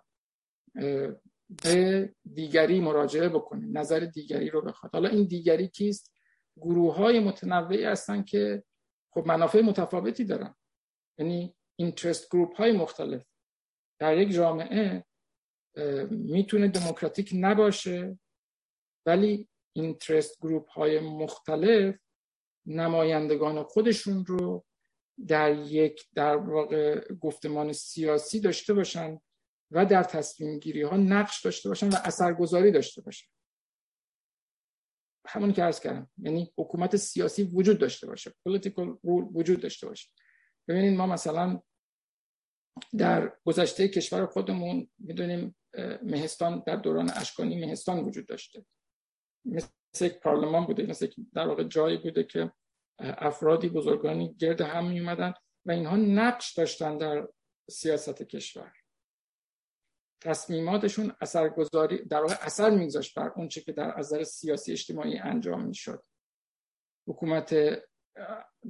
به دیگری مراجعه بکنه نظر دیگری رو بخواد. حالا این دیگری کیست؟ گروه های متنوعی هستن که خب منافع متفاوتی دارن. یعنی اینترست گروپ های مختلف. در یک جامعه می‌تونه دموکراتیک نباشه ولی اینترست گروپ های مختلف نمایندگان خودشون رو در یک در واقع گفتمان سیاسی داشته باشن. و در تصمیم گیری ها نقش داشته باشن و اثرگذاری داشته باشن. همون که عرض کردم یعنی حکومت سیاسی وجود داشته باشه political rule وجود داشته باشه. ببینید ما مثلا در گذشته کشور خودمون می‌دونیم مهستان در دوران اشکانی مهستان وجود داشته. مثل یک پارلمان بوده مثل در واقع جایی بوده که افرادی بزرگانی گرد هم می و اینها نقش داشتن در سیاست کشور. تصمیماتشون اثرگذاری در واقع اثر میگذاشت بر اون چه که در نظر سیاسی اجتماعی انجام می‌شد. حکومت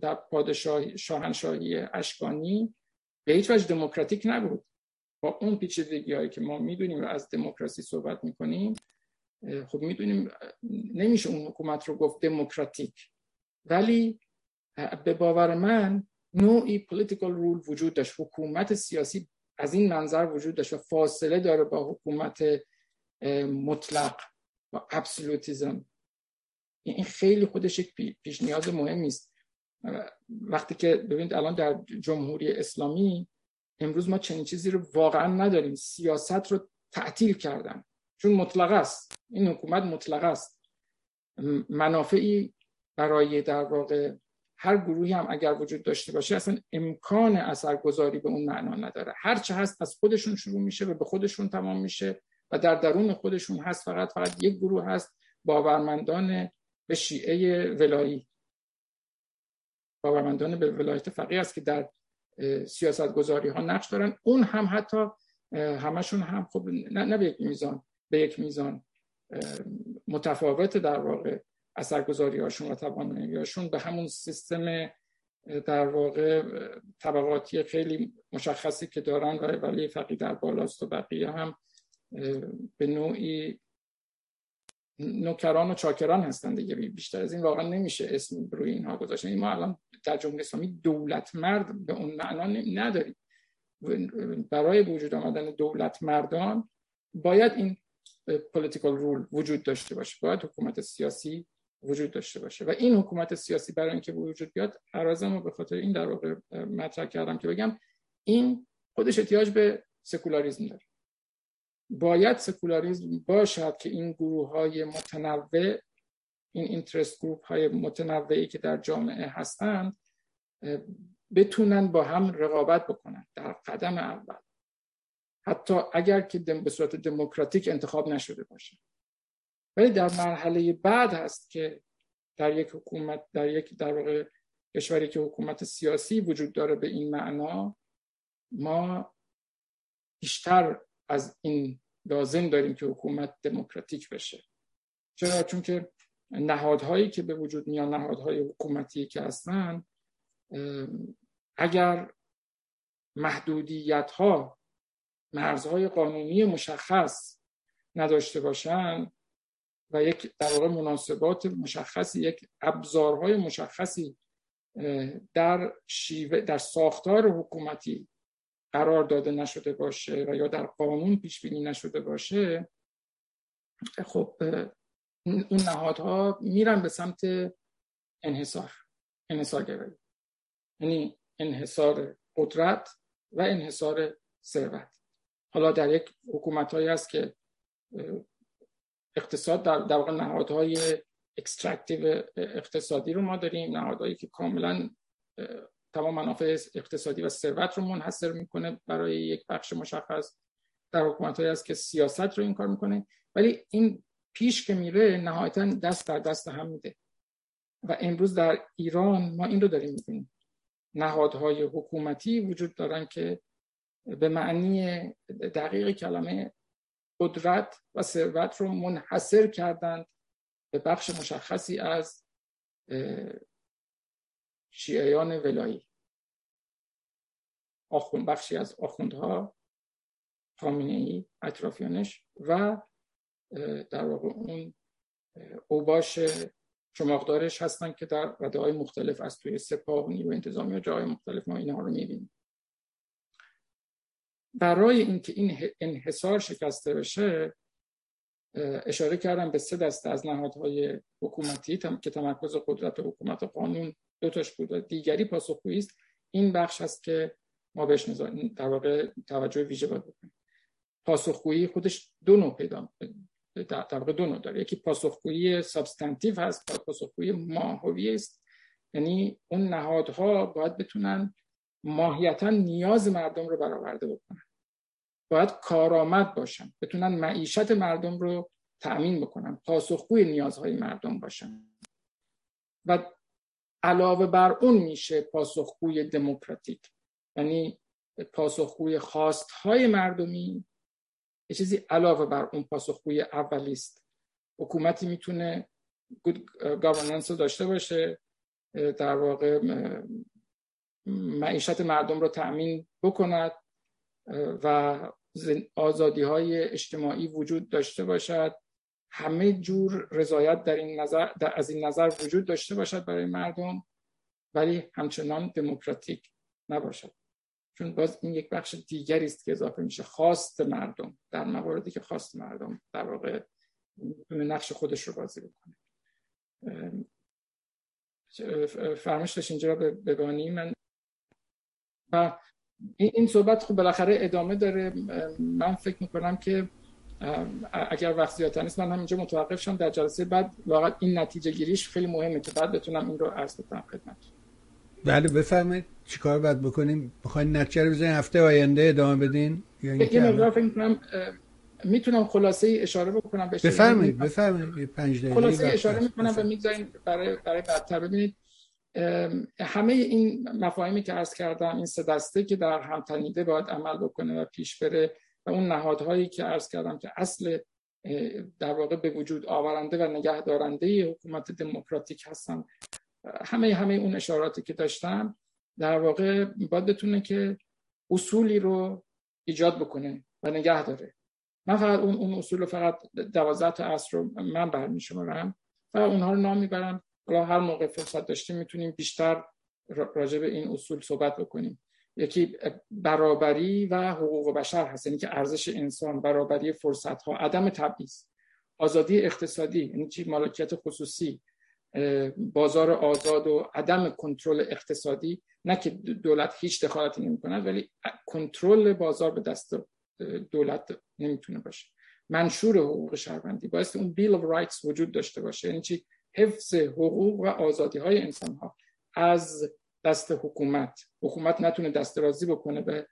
در پادشاهی شاهنشاهی اشکانی به هیچ وجه دموکراتیک نبود. با اون پیچیدگی هایی که ما می‌دونیم و از دموکراسی صحبت می‌کنیم خب می‌دونیم نمیشه اون حکومت رو گفت دموکراتیک. ولی به باور من نوعی political rule وجود داشت. حکومت سیاسی از این منظر وجود داشت و فاصله داره با حکومت مطلق با ابسولوتیزم. این خیلی خودش یک پیش نیاز مهمی است. وقتی که ببینید الان در جمهوری اسلامی امروز ما چنین چیزی رو واقعا نداریم. سیاست رو تعطیل کردن. چون مطلق است. این حکومت مطلق است. منافعی برای در واقع هر گروهی هم اگر وجود داشته باشه اصلا امکان اثرگذاری به اون معنا نداره. هر چه هست از خودشون شروع میشه و به خودشون تمام میشه و در درون خودشون هست فقط فقط یک گروه هست باورمندان به شیعه ولایی. باورمندان به ولایت فقیه است که در سیاست گذاری ها نقش دارن. اون هم حتی همشون هم خب نه, به یک میزان به یک میزان متفاوت در واقع. اثرگذاری هاشون و توانایی هاشون به همون سیستم در واقع طبقاتی خیلی مشخصی که دارن و ولی فقی در بالاست و بقیه هم به نوعی نوکران و چاکران هستند دیگه بیشتر از این واقعا نمیشه اسم روی اینها گذاشتن این ما الان در جمهوری اسلامی دولت مرد به اون معنا نداریم. برای وجود آمدن دولت مردان باید این پولیتیکال رول وجود داشته باشه. باید حکومت سیاسی وجود داشته باشه. و این حکومت سیاسی برای اینکه وجود بیاد عرضمو به خاطر این در واقع مطرح کردم که بگم این خودش احتیاج به سکولاریزم داره. باید سکولاریزم باشد که این گروه های متنوع این interest group های متنوعی که در جامعه هستند بتونن با هم رقابت بکنن در قدم اول. حتی اگر که به صورت دموکراتیک انتخاب نشده باشه. ولی در مرحله بعد هست که در یک حکومت در یک در واقع کشوری که حکومت سیاسی وجود داره به این معنا ما بیشتر از این لازم داریم که حکومت دموکراتیک بشه. چرا؟ چون که نهادهایی که به وجود میان نهادهای حکومتی که هستن اگر محدودیت ها مرزهای قانونی مشخص نداشته باشن و یک در واقع مناسبات مشخصی یک ابزارهای مشخصی در شیوه در ساختار حکومتی قرار داده نشده باشه و یا در قانون پیش بینی نشده باشه خب اون نهادها میرن به سمت انحصار انحصارگرایی. یعنی انحصار قدرت و انحصار ثروت. حالا در یک حکومت هایی هست که اقتصاد در, در واقع نهادهای extractive اقتصادی رو ما داریم نهادهایی که کاملا تمام منافع اقتصادی و ثروت رو منحصر می‌کنه برای یک بخش مشخص. در حکومت هایی هست که سیاست رو این کار می‌کنه. ولی این پیش که میره نهایتا دست در دست هم میده. و امروز در ایران ما این رو داریم می‌بینیم. نهادهای حکومتی وجود دارن که به معنی دقیق کلمه قدرت و ثروت رو منحصر کردند به بخش مشخصی از شیعیان ولایی. آخوند بخشی از آخوندها خامنه ای اطرافیانش و در واقع اون اوباش چماقدارش هستن که در رده های مختلف از توی سپاه و نیرو انتظامی و جای مختلف ما اینها رو می‌بینیم. برای اینکه این انحصار شکسته بشه اشاره کردم به سه دسته از نهادهای حکومتی که تمرکز قدرت و حکومت و قانون دو تاش بود دیگری پاسخگویی است. این بخش هست که ما بهش در واقع توجه ویژه باید بکنیم. پاسخگویی خودش دو نوع پیدا در واقع دو نوع داره. یکی پاسخگویی سابستانتیو هست پاسخگویی ماهوی است. یعنی اون نهادها باید بتونن ماهیتا نیاز مردم رو برآورده بکنن. باید کارآمد باشن. بتونن معیشت مردم رو تأمین بکنن. پاسخگوی نیازهای مردم باشن. و علاوه بر اون میشه پاسخگوی دموکراتیک. یعنی پاسخگوی خواستهای مردمی. یه چیزی علاوه بر اون پاسخگوی اولی است حکومتی می‌تونه good governance رو داشته باشه. در واقع معیشت مردم رو تأمین بکند و آزادی های اجتماعی وجود داشته باشد. همه جور رضایت در این نظر در از این نظر وجود داشته باشد برای مردم ولی همچنان دموکراتیک نباشد. چون باز این یک بخش دیگری است که اضافه میشه. خواست مردم. در مواردی که خواست مردم در واقع نقش خودش رو بازی بکنه. فرمش اینجا بگانی من و این صحبت خب بالاخره ادامه داره. من فکر می‌کنم که اگر وقت زیادتر نیست من هم اینجا متوقف شم. در جلسه بعد واقعا این نتیجه گیریش خیلی مهمه که بعد بتونم این رو عرض بکنم خدمت. بله بفرمایید. چیکار باید بکنیم؟ می‌خواین نتیجه رو بزنین؟ هفته آینده ادامه بدین؟ یا این فکر می‌کنم می‌تونم خلاصه اشاره بکنم بفرمایید بفرمایید. پنج دقیقه خلاصه اشاره می‌کنم و می‌گذاریم برای برای بعدتر. ببینید همه این مفاهیمی که عرض کردم این سه دسته که در هم تنیده باید عمل بکنه و پیش بره و اون نهادهایی که عرض کردم که اصل در واقع به وجود آورنده و نگهدارنده حکومت دموکراتیک هستن. همه همه اون اشاراتی که داشتم در واقع باید بتونه که اصولی رو ایجاد بکنه و نگه داره. من فقط اون اون اصول رو فقط دوازده تا اصل رو من برمی شمارم و اونها رو نام می‌برم. حالا هر موقع فرصت داشتیم می‌تونیم بیشتر راجع به این اصول صحبت بکنیم. یکی برابری و حقوق بشر هست یعنی که ارزش انسان برابری فرصت ها عدم تبعیض. آزادی اقتصادی یعنی چی؟ مالکیت خصوصی بازار آزاد و عدم کنترل اقتصادی. نه که دولت هیچ دخالتی نمی کند ولی کنترل بازار به دست دولت نمی‌تونه باشه. منشور حقوق شهروندی. باعث اون بیل of رایتس وجود داشته باشه. یعنی چی؟ حفظ حقوق و آزادی های انسان ها از دست حکومت. حکومت نتونه دسترازی بکنه به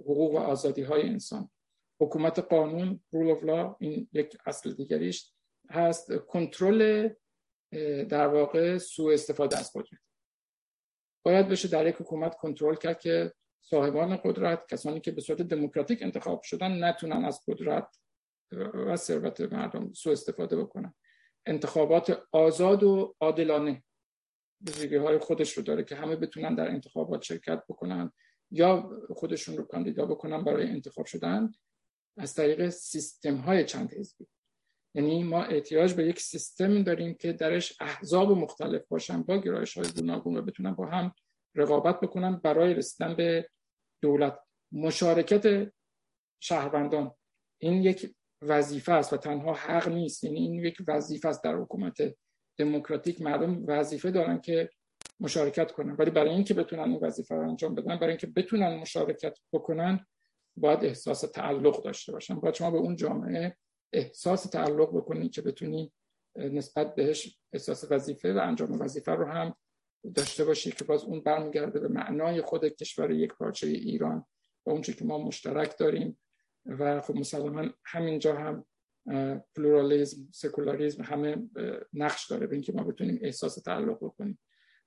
حقوق و آزادی های انسان. حکومت قانون رول of law این یک اصل دیگریش هست. کنترل در واقع سوء استفاده از قدرت. باید بشه در یک حکومت کنترل کرد که صاحبان قدرت کسانی که به صورت دموکراتیک انتخاب شدن نتونن از قدرت و ثروت مردم سوء استفاده بکنن. انتخابات آزاد و عادلانه ویژگی های خودش رو داره که همه بتونن در انتخابات شرکت بکنن یا خودشون رو کاندیدا بکنن برای انتخاب شدن از طریق سیستم های چند حزبی. یعنی ما احتیاج به یک سیستم داریم که درش احزاب مختلف باشن با گرایش های گوناگون و بتونن با هم رقابت بکنن برای رسیدن به دولت. مشارکت شهروندان. این یک وظیفه است و تنها حق نیست. یعنی این یک وظیفه است در حکومت دموکراتیک. مردم وظیفه دارن که مشارکت کنن. ولی برای اینکه بتونن این وظیفه رو انجام بدن برای اینکه بتونن مشارکت بکنن باید احساس تعلق داشته باشن. باید شما به اون جامعه احساس تعلق بکنید که بتونی نسبت بهش احساس وظیفه و انجام وظیفه رو هم داشته باشی که باز اون برمیگرده به معنای خود کشور یک پارچه ایران و اون که ما مشترک داریم. و خب مسلما همینجا هم پلورالیزم سکولاریزم همه نقش داره به اینکه ما بتونیم احساس تعلق بکنیم.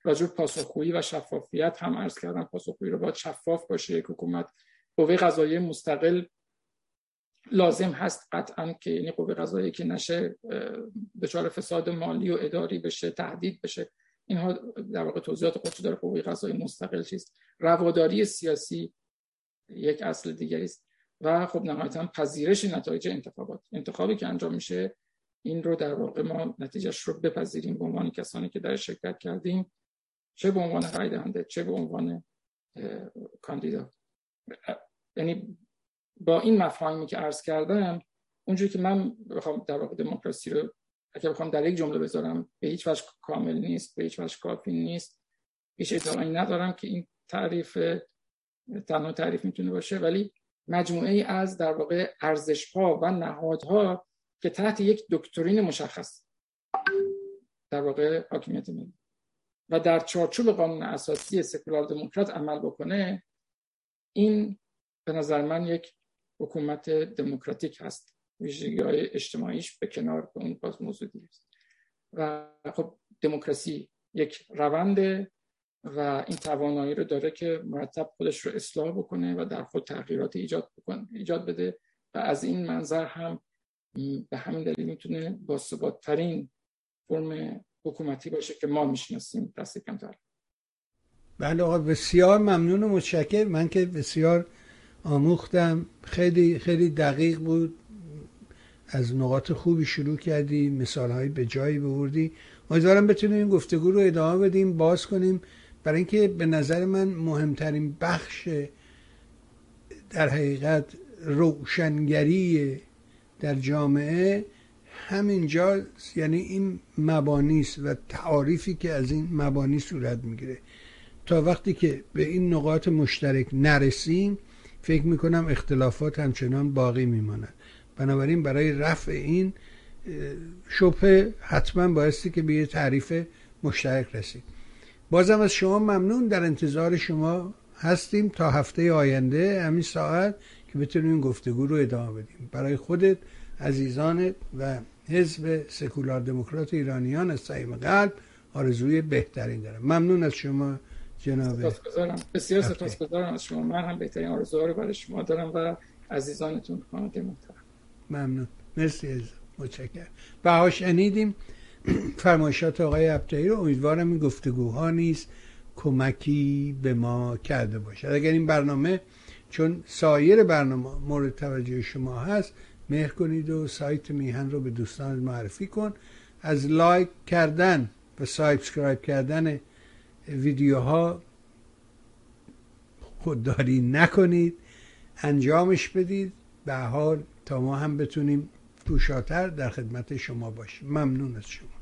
راجع پاسخگویی و شفافیت هم عرض کردم پاسخگویی رو باید شفاف باشه. یک حکومت قوه قضایی مستقل لازم هست قطعا که یعنی قوه قضایی که نشه دچار فساد مالی و اداری بشه تهدید بشه. اینها در واقع توضیحات خودش داره. قوه قضایی مستقل چیست؟ رواداری سیاسی یک اصل دیگری است. و خب نهایتا پذیرش نتایج انتخابات. انتخابی که انجام میشه این رو در واقع ما نتیجهش رو بپذیریم. به عنوان کسانی که در شرکت کردیم چه به عنوان رای چه به عنوان کاندیدا. یعنی با این مفاهیمی که عرض کردم اونجوری که من بخوام در واقع دموکراسی رو اگر بخوام در یک جمله بذارم به هیچ وجه کامل نیست به هیچ وجه کافی نیست. هیچ ادعایی ندارم که این تعریف تنها تعریف می‌تونه باشه. ولی مجموعه ای از در واقع ارزش ها و نهادها که تحت یک دکترین مشخص در واقع حاکمیت ملی و در چارچوب قانون اساسی سکولار دموکرات عمل بکنه این به نظر من یک حکومت دموکراتیک هست. ویژگی های اجتماعیش به کنار به اون باز موضوع است. و خب دموکراسی یک رونده و این توانایی رو داره که مرتب خودش رو اصلاح بکنه و در خود تغییرات ایجاد بکنه ایجاد بده. و از این منظر هم به همین دلیل می‌تونه با ثبات ترین فرم حکومتی باشه که ما می‌شناسیم. دست کمتر. بله آقا بسیار ممنون و متشکر من که بسیار آموختم. خیلی خیلی دقیق بود. از نقاط خوبی شروع کردی. مثال به جایی بوردی. امیدوارم بتونیم این گفتگو رو ادامه بدیم. باز کنیم. برای اینکه به نظر من مهمترین بخش در حقیقت روشنگری در جامعه همینجا یعنی این مبانی و تعاریفی که از این مبانی صورت می‌گیره. تا وقتی که به این نقاط مشترک نرسیم فکر می‌کنم اختلافات همچنان باقی میماند. بنابراین برای رفع این شبه حتما بایستی که به یه تعریف مشترک رسید بازم از شما ممنون. در انتظار شما هستیم تا هفته آینده همین ساعت که بتونیم این گفتگو رو ادامه بدیم. برای خودت عزیزانت و حزب سکولار دموکرات ایرانیان از صمیم قلب آرزوی بهترین دارم. ممنون از شما جناب بسیار سپاسگزارم از شما. من هم بهترین آرزوها رو برای شما دارم و عزیزانتون خانواده محترم ممنون. مرسی از متشکرم. با هم شنیدیم فرمایشات آقای ابطحی رو امیدوارم این گفتگوها نیز کمکی به ما کرده باشد. اگر این برنامه چون سایر برنامه مورد توجه شما هست مهر کنید و سایت میهن رو به دوستان معرفی کن. از like کردن و subscribe کردن ویدیوها خودداری نکنید. انجامش بدید. به حال تا ما هم بتونیم پوشاتر در خدمت شما باشیم. ممنون از شما.